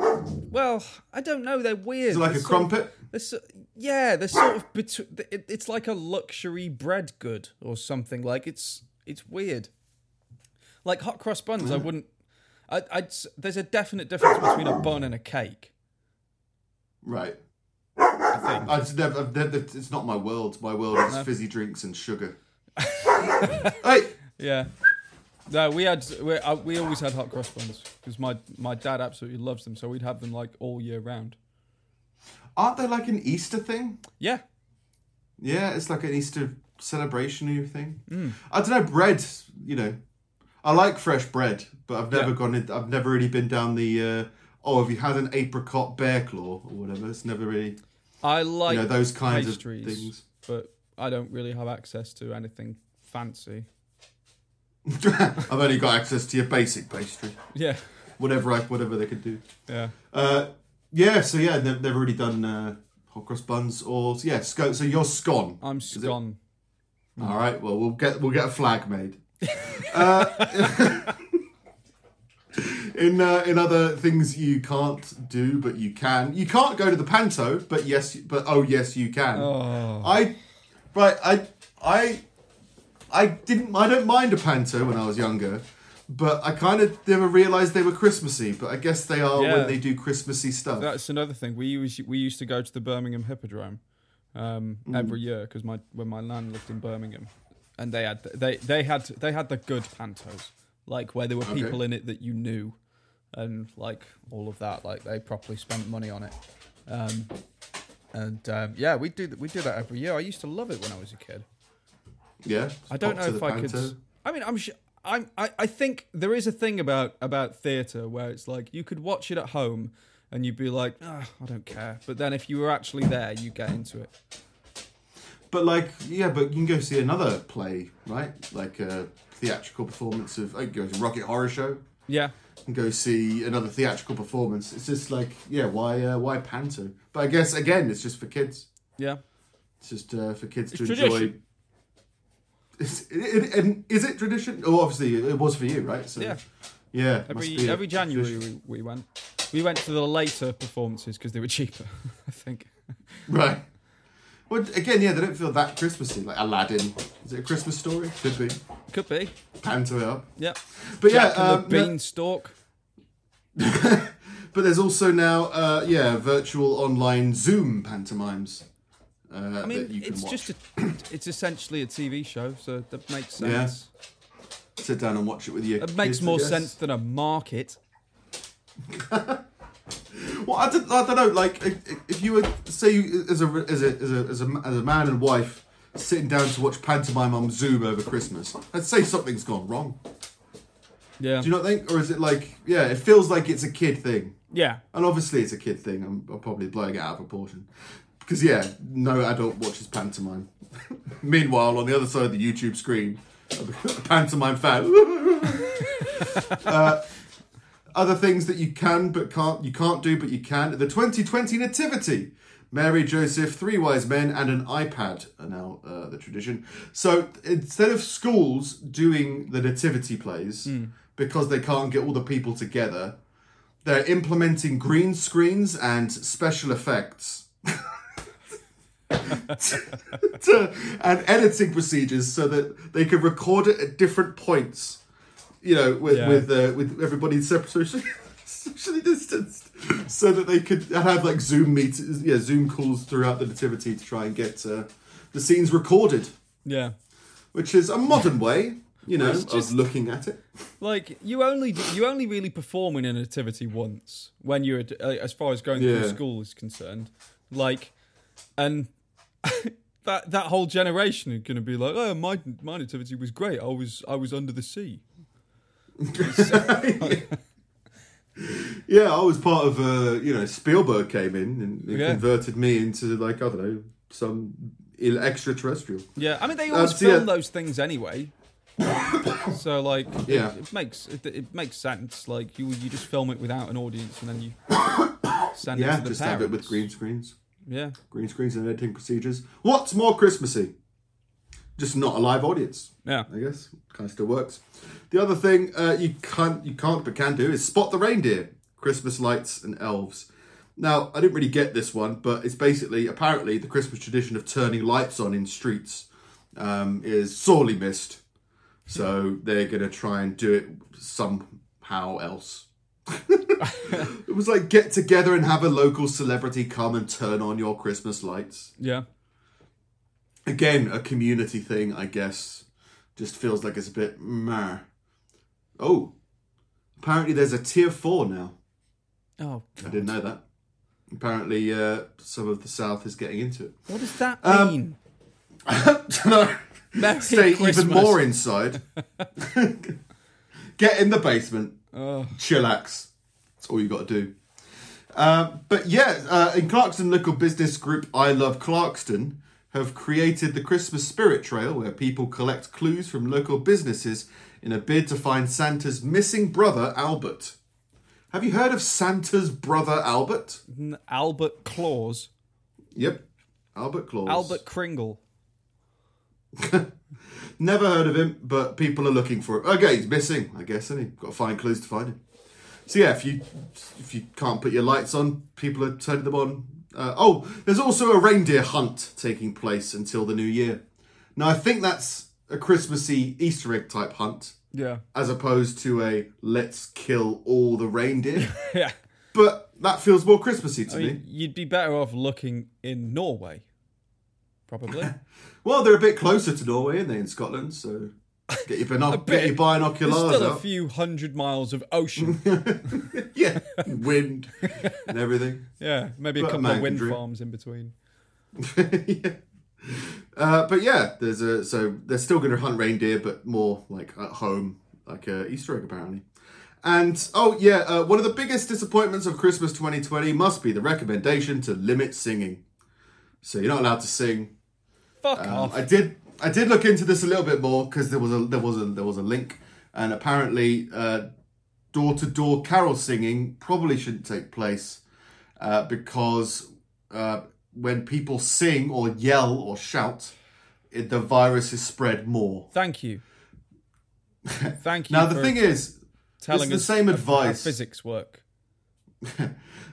well, I don't know. They're weird. Is it like They're a sort of- crumpet? so, yeah, they're sort of between. It, it's like a luxury bread good or something. Like it's it's weird. Like hot cross buns, I mm. wouldn't. I, I'd. There's a definite difference between a bun and a cake. Right. I think. I've never, I've never, it's not my world. My world is No. fizzy drinks and sugar. hey, Yeah. No, we had we, uh, we always had hot cross buns because my my dad absolutely loves them, so we'd have them like all year round. aren't they like an Easter thing? Yeah, Yeah, it's like an Easter celebration or thing. Mm. I don't know, bread. You know, I like fresh bread, but I've never Yeah. gone. In, I've never really been down the. Uh, oh, have you had an apricot bear claw or whatever? It's never really I like you know those kinds pastries, of things. but I don't really have access to anything fancy. I've only got access to your basic pastry, Yeah, whatever I whatever they could do. yeah. Uh, yeah, so yeah, they've never really done uh, hot cross buns or yeah, sco- so you're scone. I'm it- scone. All right, well we'll get we'll get a flag made. uh, in uh, in other things you can't do, but you can. You can't go to the panto, but yes, but oh yes, you can. Oh, I right, I I I didn't. I don't mind a panto when I was younger. But I kind of never realised they were Christmassy. But I guess they are Yeah. when they do Christmassy stuff. that's another thing. We used we used to go to the Birmingham Hippodrome um, Mm. every year because my when my nan lived in Birmingham, and they had they they had they had the good pantos, like where there were people in it that you knew, and like all of that. Like they properly spent money on it. Um, and um, yeah, we do we do that every year. I used to love it when I was a kid. Yeah. I don't know if I panto. could. I mean, I'm. Sh- I'm. I, I think there is a thing about about theatre where it's like you could watch it at home and you'd be like, ah, I don't care. But then if you were actually there, you get into it. But like, yeah, but you can go see another play, right? Like a theatrical performance of. I go to Rocky Horror Show Yeah. and go see another theatrical performance. It's just like, yeah, why, uh, why panto? But I guess again, it's just for kids. Yeah. It's just uh, for kids to It's enjoy. Is it, and is it tradition? Oh, obviously it was for you, right? So Yeah. yeah. Every every January tradition. we, we went. We went to the later performances because they were cheaper. I think. right? Well, again, yeah, they don't feel that Christmassy. Like Aladdin, is it a Christmas story? Could be. Could be. Panto it up. Yeah. But Jack yeah, um, the Beanstalk. But there's also now, uh, yeah, virtual online Zoom pantomimes uh, I mean, it's watch. just a, it's essentially a TV show, so that makes Yeah. sense. Sit down and watch it with you. It makes more sense than a market. Well, I don't, I don't know. Like, if if you were say you, as a as a as a as a, as a man and wife sitting down to watch pantomime on Zoom over Christmas, I'd say something's gone wrong. Yeah. Do you not think, or is it like, yeah, it feels like it's a kid thing, Yeah. and obviously it's a kid thing. I'm, I'm probably blowing it out of proportion. Because yeah, no adult watches pantomime. Meanwhile, on the other side of the YouTube screen, a pantomime fan. uh, other things that you can but can't you can't do but you can. The 2020 Nativity. Mary, Joseph, three wise men, and an iPad are now uh, the tradition. So instead of schools doing the nativity plays because they can't get all the people together, they're implementing green screens and special effects to, and editing procedures so that they can record it at different points. You know, with Yeah. with uh, with everybody separate socially, distanced, so that they could have like Zoom meetings, yeah, Zoom calls throughout the nativity to try and get uh, the scenes recorded. Yeah. which is a modern way, you know, just- of looking at it. Like you only do, you only really perform in a nativity once when you're uh, as far as going through school is concerned. Like, and that that whole generation are going to be like, oh, my my nativity was great. I was I was under the sea. Yeah, I was part of, uh, you know, Spielberg came in and, Yeah. converted me into like I don't know some extraterrestrial. Yeah, I mean they always Uh, so yeah. film those things anyway. so like, it- Yeah. it, makes it, it makes sense. Like you you just film it without an audience and then you send it to the just parents. have it with green screens, Yeah, green screens and editing procedures. What's more Christmassy? Just not a live audience. yeah. I guess kind of still works. The other thing uh, you can't you can't but can do is spot the reindeer, Christmas lights and elves. Now I didn't really get this one, but it's basically apparently the Christmas tradition of turning lights on in streets um, is sorely missed. So they're gonna try and do it somehow else. it was like get together and have a local celebrity come and turn on your Christmas lights Yeah. again a community thing i guess just feels like it's a bit meh. oh apparently there's a tier 4 now Oh, i didn't know that apparently uh, some of the south is getting into it what does that Um, mean? no Merry stay Christmas. even more inside get in the basement Oh, chillax that's all you got to do uh, but yeah, uh, in Clarkston local business group I Love Clarkston have created the Christmas Spirit Trail where people collect clues from local businesses in a bid to find Santa's missing brother Albert. Have you heard of Santa's brother Albert? Albert Claus, Yep, Albert Claus. Albert Kringle. Never heard of him, but people are looking for him. Okay, he's missing, I guess, and he got to find clues to find him. So yeah, if you if you can't put your lights on, people are turning them on. Uh, oh, there's also a reindeer hunt taking place until the new year. Now I think that's a Christmassy Easter egg type hunt, Yeah, as opposed to a let's kill all the reindeer. yeah. but that feels more Christmassy to I me. you'd be better off looking in Norway, probably. Well, they're a bit closer to Norway, aren't they, in Scotland? So get your, binoc- bit. get your binoculars There's still a few hundred miles of ocean. yeah, wind and everything. yeah, maybe a But a couple man of wind dream. farms in between. yeah. Uh, but yeah, there's a so they're still going to hunt reindeer, but more like at home, like a Easter egg apparently. And oh yeah, uh, one of the biggest disappointments of Christmas 2020 must be the recommendation to limit singing. So you're not allowed to sing. Fuck Um, off. I did I did look into this a little bit more because there was a there was a there was a link, and apparently door to door carol singing probably shouldn't take place uh, because uh, when people sing or yell or shout, it, the virus is spread more. Thank you. Thank you Now the thing is, telling the us same advice. physics work.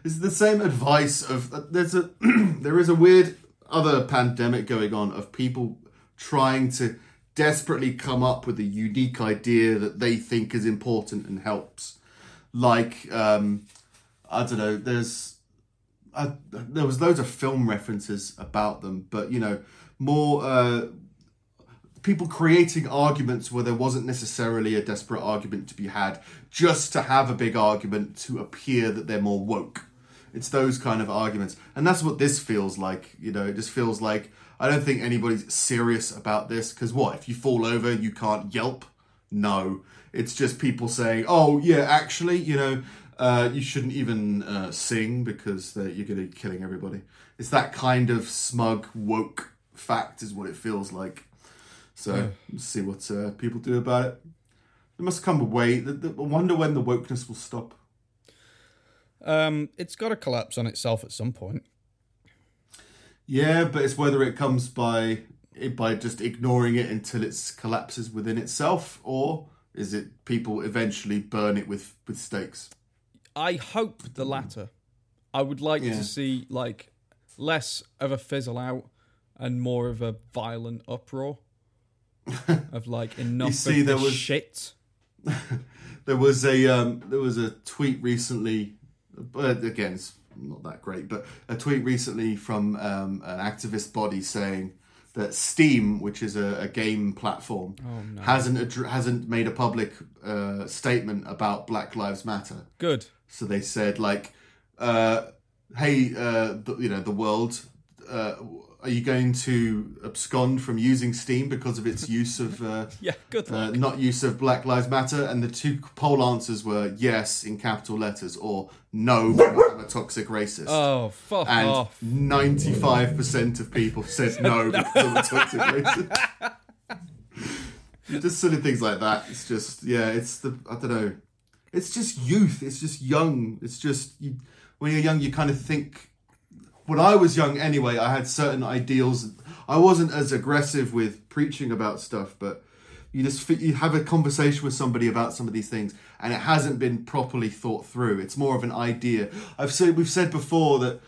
This is the same advice of uh, there's a there is a weird other pandemic going on of people trying to desperately come up with a unique idea that they think is important and helps. Like um, I don't know, there's there was loads of film references about them, but you know more. Uh, people creating arguments where there wasn't necessarily a desperate argument to be had just to have a big argument to appear that they're more woke it's those kind of arguments and that's what this feels like you know it just feels like i don't think anybody's serious about this because what if you fall over you can't yelp no it's just people saying oh yeah actually you know uh, you shouldn't even uh, sing because uh, you're going to be killing everybody it's that kind of smug woke fact is what it feels like so let's see what uh, people do about it. There must come a way. The, the, I wonder when the wokeness will stop. Um, it's got to collapse on itself at some point. Yeah, but it's whether it comes by by just ignoring it until it collapses within itself, or is it people eventually burn it with with stakes? I hope the latter. I would like Yeah. to see like less of a fizzle out and more of a violent uproar of like enough you see, there was- shit. There was a um, there was a tweet recently, but again, it's not that great. But a tweet recently from um, an activist body saying that Steam, which is a, a game platform, Oh, no. hasn't addr- hasn't made a public uh, statement about Black Lives Matter. Good. So they said like, uh, "Hey, uh, the, you know, the world, uh, are you going to abscond from using Steam because of its use of uh, Yeah, good uh, not use of Black Lives Matter?" And the two poll answers were yes in capital letters or no, because I'm a toxic racist. oh, fuck and off. ninety-five percent of people said no because I'm a toxic racist. just silly things like that. It's just yeah. It's the I don't know. It's just youth. It's just young. It's just you, when you're young, you kind of think. When I was young, anyway, I had certain ideals. I wasn't as aggressive with preaching about stuff, but you just you have a conversation with somebody about some of these things, and it hasn't been properly thought through. It's more of an idea. I've said we've said before that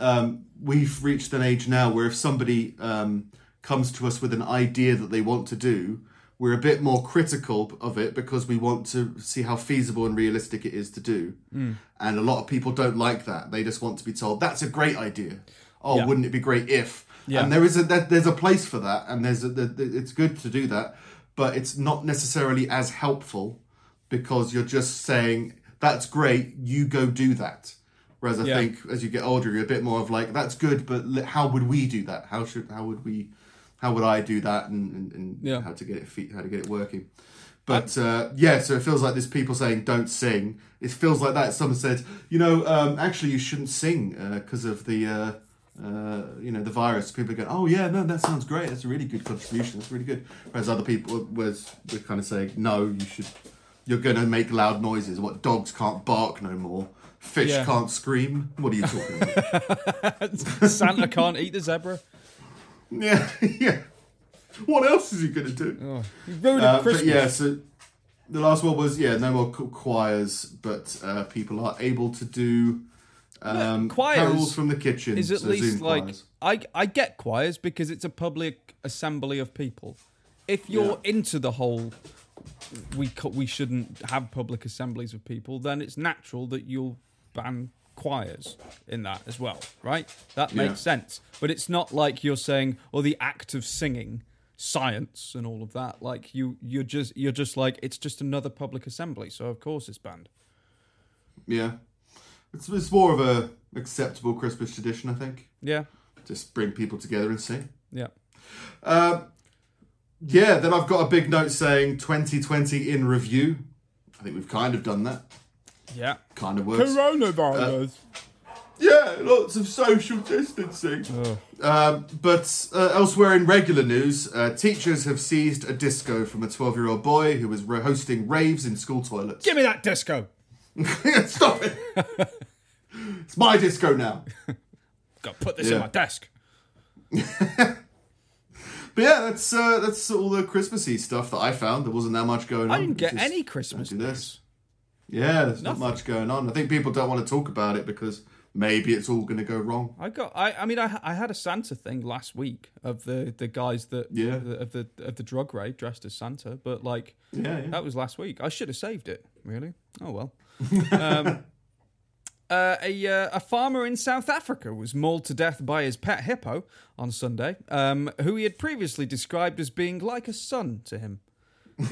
um, we've reached an age now where if somebody um, comes to us with an idea that they want to do, we're a bit more critical of it because we want to see how feasible and realistic it is to do. Hmm. And a lot of people don't like that. They just want to be told that's a great idea. Oh, Yeah. wouldn't it be great if? Yeah. And there is a there, there's a place for that, and there's a, there, it's good to do that, but it's not necessarily as helpful because you're just saying that's great. You go do that. Whereas I Yeah. think as you get older, you're a bit more of like that's good, but how would we do that? How should how would we how would I do that and, and, and Yeah. how to get it how to get it working. But uh, yeah, so it feels like there's people saying don't sing. It feels like that. Someone said, you know, um, actually you shouldn't sing because of the uh, uh, you know the virus. People go, oh yeah, no, that sounds great. That's a really good contribution. That's really good. Whereas other people was were kind of saying, no, you should. You're going to make loud noises. What dogs can't bark no more. Fish Yeah. can't scream. What are you talking about? Santa can't eat the zebra. yeah, yeah. What else is he going to do? Oh, you ruined Uh, Christmas. but yeah, so the last one was yeah, no more choirs, but uh, people are able to do um, Yeah, choirs carols from the kitchen. is at so least like choirs. I I get choirs because it's a public assembly of people. If you're into the whole we we shouldn't have public assemblies of people, then it's natural that you'll ban choirs in that as well, right? That makes Yeah. sense. But it's not like you're saying or the act of singing science and all of that like you you're just you're just like it's just another public assembly so of course it's banned Yeah, it's, it's more of a acceptable Christmas tradition, I think. yeah Just bring people together and sing. yeah Um, yeah, then I've got a big note saying 2020 in review. I think we've kind of done that. Yeah Kind of works. coronavirus Yeah, lots of social distancing. Um, but uh, elsewhere in regular news, uh, teachers have seized a disco from a 12 year old boy who was re- hosting raves in school toilets. give me that disco Stop it! it's my disco now. got to put this in Yeah. my desk But yeah, that's uh, that's all the Christmassy stuff that I found. There wasn't that much going on. I didn't get Just any Christmas news. this. Yeah, there's Nothing. not much going on. I think people don't want to talk about it because maybe it's all going to go wrong. I got. I. I mean, I. I had a Santa thing last week of the the guys that. Yeah. Of the of the drug raid dressed as Santa, but like Yeah, yeah. that was last week. I should have saved it. Really. Oh well. um, uh, a uh, a farmer in South Africa was mauled to death by his pet hippo on Sunday, um, who he had previously described as being like a son to him.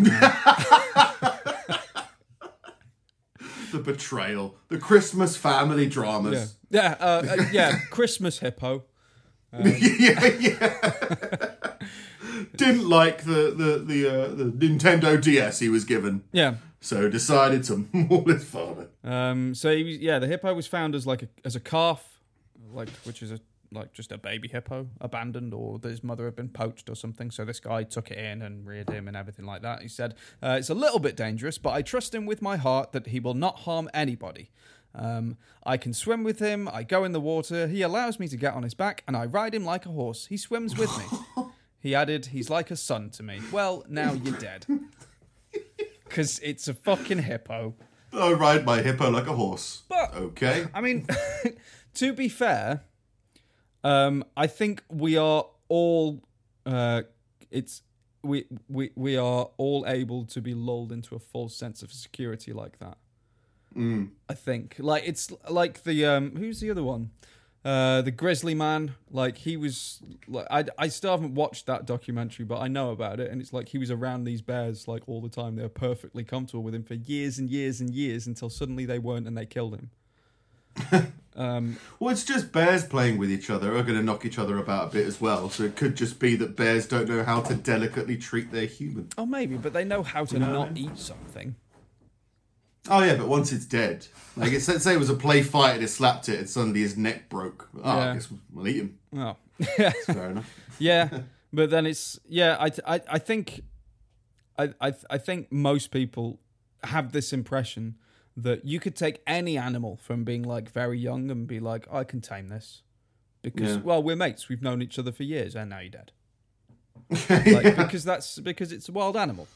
The betrayal, the Christmas family dramas. Yeah. Yeah. Uh, uh, yeah. Christmas hippo. yeah, yeah. Didn't like the the the, uh, the Nintendo DS he was given, Yeah. so decided to maul his father. Um, so he was, yeah, the hippo was found as like a, as a calf, like which is a like just a baby hippo abandoned, or that his mother had been poached or something. So this guy took it in and reared him and everything like that. He said uh, it's a little bit dangerous, but I trust him with my heart that he will not harm anybody. Um, I can swim with him. I go in the water. He allows me to get on his back, and I ride him like a horse. He swims with me. he added, "He's like a son to me." Well, now you're dead, because it's a fucking hippo. I ride my hippo like a horse. But- okay, I mean, to be fair, um, I think we are all. Uh, it's we we we are all able to be lulled into a false sense of security like that. Mm. I think like it's like the um who's the other one? Uh, the Grizzly Man, like he was, like I, I still haven't watched that documentary, but I know about it, and it's like he was around these bears like all the time. They were perfectly comfortable with him for years and years and years until suddenly they weren't, and they killed him. Um, Well, it's just bears playing with each other are going to knock each other about a bit as well. So it could just be that bears don't know how to delicately treat their human. oh, maybe, but they know how to know what I not mean? eat something. Oh yeah, but once it's dead, like it's, let's say it was a play fight and it slapped it and suddenly his neck broke. Oh, Yeah. I guess we'll eat him. Oh, yeah, Fair enough. yeah, but then it's yeah. I, I, I think, I, I, I think most people have this impression that you could take any animal from being like very young and be like, I can tame this because Yeah. well, we're mates. We've known each other for years, and now you're dead. Like, Because that's because it's a wild animal.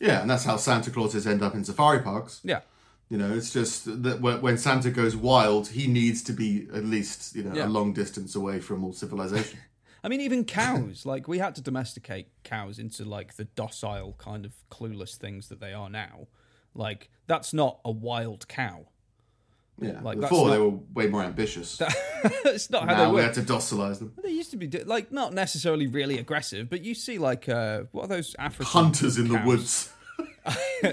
Yeah, and that's how Santa Clauses end up in safari parks. Yeah, You know, it's just that when when Santa goes wild, he needs to be at least you know Yeah. a long distance away from all civilization. I mean, even cows. like we had to domesticate cows into like the docile kind of clueless things that they are now. Like that's not a wild cow. Yeah, Like, before they were way more ambitious. it's not how now they we work. had to docilize them. They used to be like not necessarily really aggressive, but you see like uh, what are those African Hunters in the woods.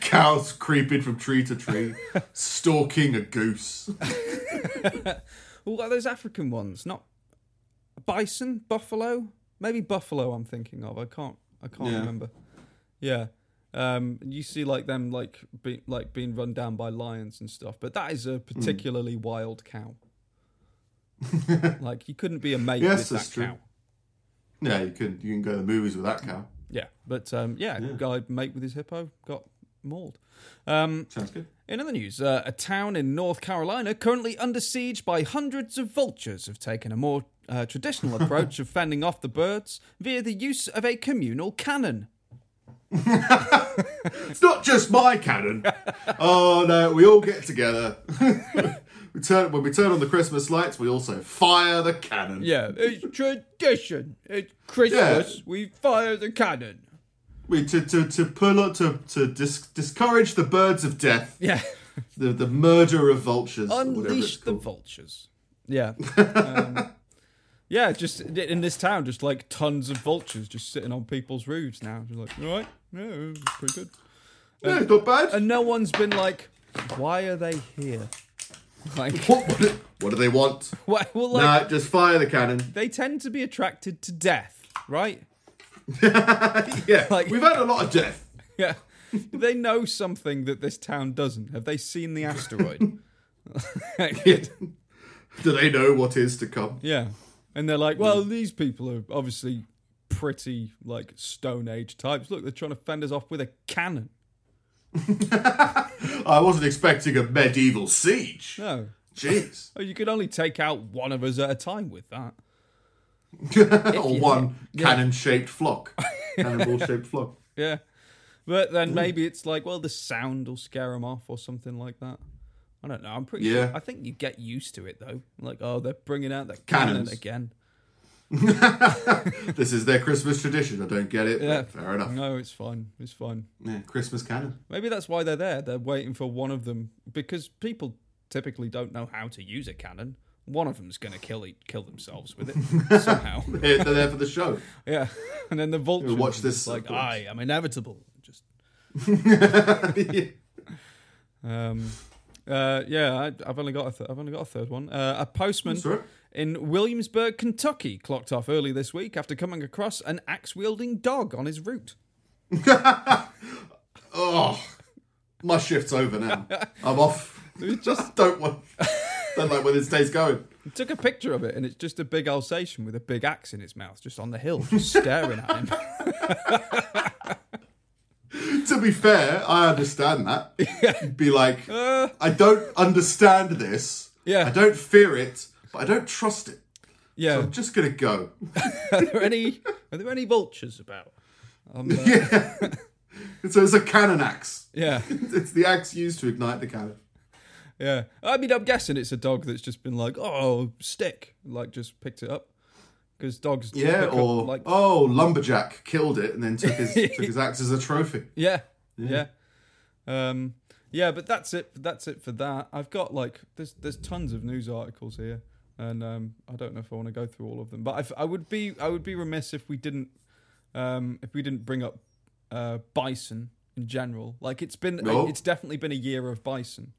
Cows creeping from tree to tree, stalking a goose. Well, what are those African ones? Not bison, buffalo, maybe buffalo. I'm thinking of. I can't. I can't Yeah. remember. Yeah. Um, you see like them like be, like being run down by lions and stuff, but that is a particularly wild cow. like you couldn't be a mate Yes, with that's that true. cow. Yeah, you can you can go to the movies with that cow. Yeah, but um, yeah, Yeah. guy mate with his hippo got mauled. Um, Sounds good. In other news, uh, a town in North Carolina currently under siege by hundreds of vultures have taken a more uh, traditional approach of fending off the birds via the use of a communal cannon. It's not just my cannon. oh no, we all get together. we turn when we turn on the Christmas lights. We also fire the cannon. Yeah, it's tradition. It's Christmas. We fire the cannon. We to to to pull up to to dis- discourage the birds of death, Yeah, the the murder of vultures. or whatever it's unleash the vultures. Yeah. Um, yeah, just in this town, just like tons of vultures just sitting on people's roofs now. Just like, all right, yeah, it's pretty good. Yeah, it's not bad. And no one's been like, why are they here? Like, what, what, do- what do they want? why, well, like, nah, just fire the cannon. they tend to be attracted to death, right? Yeah, Like- we've had a lot of death. Yeah. they know something that this town doesn't. Have they seen the asteroid? Do they know what is to come? yeah. And they're like, well, mm. these people are obviously pretty, like, Stone Age types. Look, they're trying to fend us off with a cannon. I wasn't expecting a medieval siege. No. Jeez. Oh, you could only take out one of us at a time with that. or one yeah. cannon-shaped flock, cannonball-shaped flock. Yeah. But then mm. maybe it's like, well, the sound will scare them off or something like that. I don't know. I'm pretty Yeah. sure. I think you get used to it though. Like, oh, they're bringing out the cannon Cannons. again. This is their Christmas tradition. I don't get it. Yeah. fair enough. No, it's fine. It's fine. Yeah, Christmas cannon. Maybe that's why they're there. They're waiting for one of them because people typically don't know how to use a cannon. One of them's going to kill kill themselves with it somehow. They're there for the show. Yeah, and then the vulture watch this, like. I am inevitable. Just um, uh, yeah, I, I've only got a th- I've only got a third one. Uh, a postman That's all right. in Williamsburg, Kentucky, clocked off early this week after coming across an axe wielding dog on his route. Oh, my shift's over now. I'm off. Just don't want. Don't like where this day's going. took a picture of it, and it's just a big Alsatian with a big axe in its mouth, just on the hill, just staring at him. To be fair, I understand that. You'd be like, Uh, I don't understand this. Yeah. I don't fear it, but I don't trust it. yeah. I'm just gonna go. Are there any Are there any vultures about? Um, uh, Yeah. so it's a cannon axe. yeah, It's the axe used to ignite the cannon. yeah. I mean, I'm guessing it's a dog that's just been like, oh, stick, like just picked it up because dogs. Yeah, pick up, or like, oh, lumberjack killed it and then took his took his axe as a trophy. yeah, yeah, Um, Yeah, but that's it. That's it for that. I've got like there's there's tons of news articles here, and um, I don't know if I want to go through all of them. But I've, I would be I would be remiss if we didn't um, if we didn't bring up uh, bison in general. Like it's been No. it's definitely been a year of bison.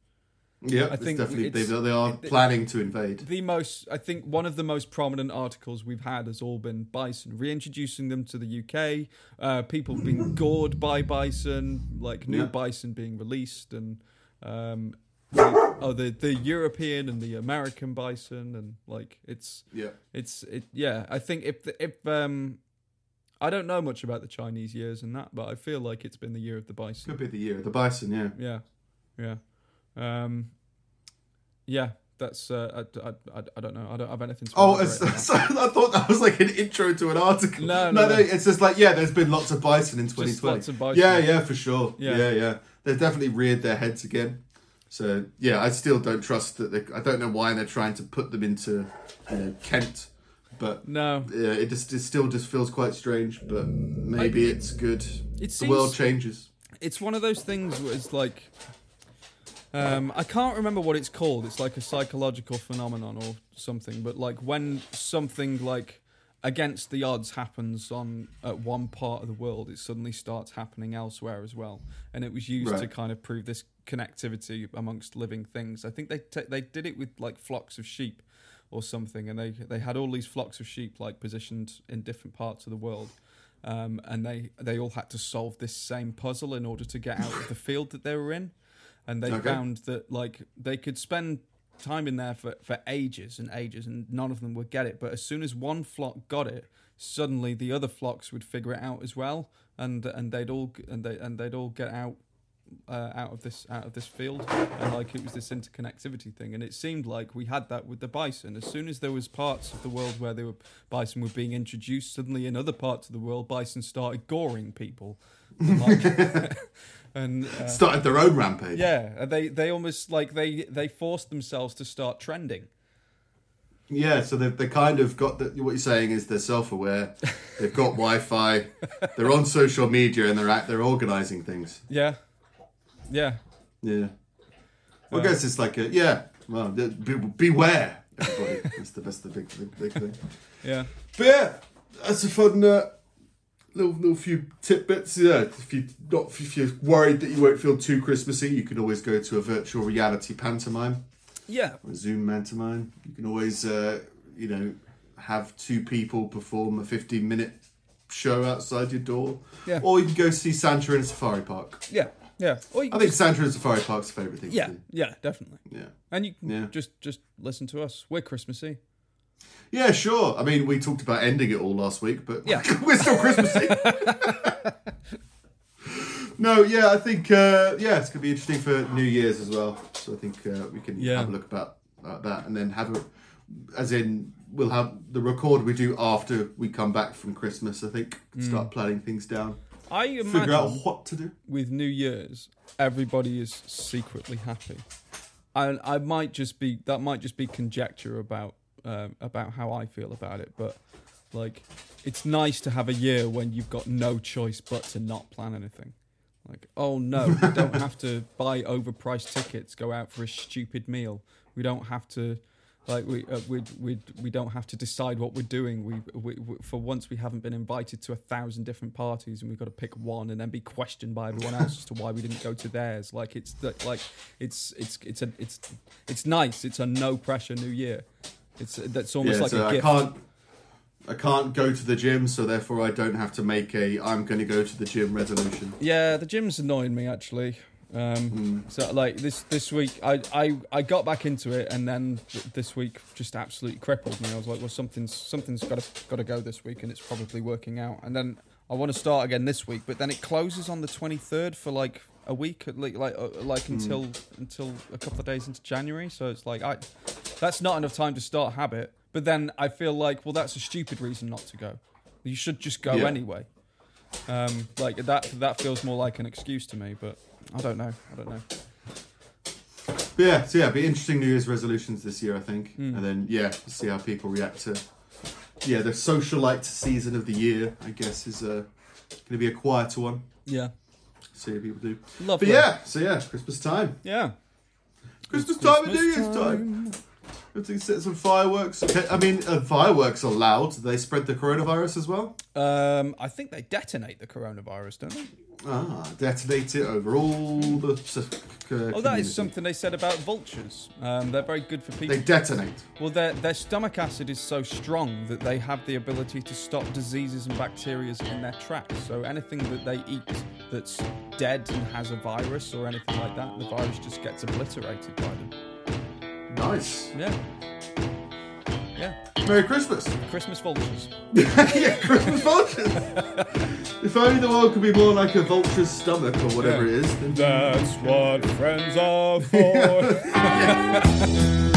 Yeah, I think definitely they, they are it- planning to invade. The most I think one of the most prominent articles we've had has all been bison, reintroducing them to the UK. Uh, people being gored by bison, like new Yeah. bison being released, and um, the, oh the the European and the American bison, and like it's Yeah, it's it yeah. I think if the, if um. I don't know much about the Chinese years and that, but I feel like it's been the year of the bison. could be the year of the bison. Yeah. Yeah, yeah, um, yeah. That's uh, I, I, I, I don't know. I don't have anything to. Oh, it's, so, I thought that was like an intro to an article. No, no, no. It's just like yeah, there's been lots of bison in Just 2020. lots of bison. Yeah, yeah, for sure. Yeah. Yeah. yeah, They've definitely reared their heads again. So yeah, I still don't trust that. They, I don't know why they're trying to put them into you know, Kent, but No, yeah, it just it still just feels quite strange. But maybe it's good. it The seems world changes. it's one of those things where it's like um, I can't remember what it's called. It's like a psychological phenomenon or something. But like when something like against the odds happens on at one part of the world, it suddenly starts happening elsewhere as well. And it was used to kind of prove this connectivity amongst living things. I think they t- they did it with like flocks of sheep or something, and they they had all these flocks of sheep like positioned in different parts of the world. Um, and they, they all had to solve this same puzzle in order to get out of the field that they were in. And they Okay. found that like they could spend time in there for, for ages and ages, and none of them would get it. But as soon as one flock got it, suddenly the other flocks would figure it out as well, and and they'd all and they and they'd all get out uh, out of this out of this field, and like it was this interconnectivity thing. And it seemed like we had that with the bison. As soon as there was parts of the world where they were bison were being introduced, suddenly in other parts of the world, bison started goring people. And, like, and uh, Started their own rampage. yeah, they they almost like they they forced themselves to start trending. Yeah, so they they kind of got the, what you're saying is they're self-aware. They've got Wi-Fi. They're on social media and they're at, they're organizing things. Yeah, yeah, Yeah. Well, Uh, I guess it's like a yeah. Well, be, beware, everybody. that's the that's the big big, big thing. yeah. But yeah, that's a fun uh, little little few tidbits. Yeah, if you not if you're worried that you won't feel too Christmassy, you can always go to a virtual reality pantomime Yeah, or a Zoom pantomime. You can always uh, you know have two people perform a 15 minute show outside your door, Yeah. or you can go see Santa in a safari park. yeah, yeah. Or you I think just, Santa in a safari park's favourite thing. yeah, to do. yeah, definitely. yeah. And you can Yeah. just just listen to us. We're Christmassy. Yeah, sure. I mean, we talked about ending it all last week, but Yeah. we're still Christmassy. no, yeah, I think uh, yeah, it's gonna be interesting for New Year's as well. So I think uh, we can Yeah. have a look about uh, that, and then have a, as in we'll have the record we do after we come back from Christmas. I think start planning things down, I figure out imagine what to do. with New Year's, everybody is secretly happy. I I might just be that might just be conjecture about um, about how I feel about it, but like it's nice to have a year when you've got no choice but to not plan anything. Like, oh no, we don't have to buy overpriced tickets, go out for a stupid meal. We don't have to, like, we uh, we we we don't have to decide what we're doing. We, we, we for once we haven't been invited to a thousand different parties, and we've got to pick one and then be questioned by everyone else as to why we didn't go to theirs. Like, it's like it's it's it's a it's it's nice. It's a no pressure New Year. It's that's almost yeah, like so a I gift. can't. I can't go to the gym, so therefore I don't have to make a "I'm going to go to the gym" resolution. Yeah, the gym's annoying me actually. Um, So like this this week, I, I I got back into it, and then this week just absolutely crippled me. I was like, well, something's something's got to got to go this week, and it's probably working out. And then I want to start again this week, but then it closes on the twenty third for like a week, like like uh, like until until a couple of days into January. So it's like I that's not enough time to start a habit. But then I feel like, well, that's a stupid reason not to go. You should just go Yeah. anyway. Um, like that that feels more like an excuse to me, but I don't know. I don't know. But yeah, so yeah, be interesting New Year's resolutions this year, I think, Hmm. and then yeah, see how people react to yeah the socialite season of the year. I guess is uh, going to be a quieter one. Yeah. See how people do. Lovely. But yeah, so yeah, Christmas time. Yeah. Christmas time and New Year's time. Have to set some fireworks. I mean, uh, fireworks are loud. They spread the coronavirus as well. Um, I think they detonate the coronavirus, don't they? Ah, detonate it over all the. Uh, Oh, that is something they said about vultures. Um, they're very good for people. They detonate. Well, their their stomach acid is so strong that they have the ability to stop diseases and bacteria in their tracks. So anything that they eat that's dead and has a virus or anything like that, the virus just gets obliterated by them. Nice. Yeah. Yeah. Merry Christmas. Christmas vultures. yeah, Christmas vultures. if only the world could be more like a vulture's stomach or whatever Yeah. it is. Then That's what friends are for.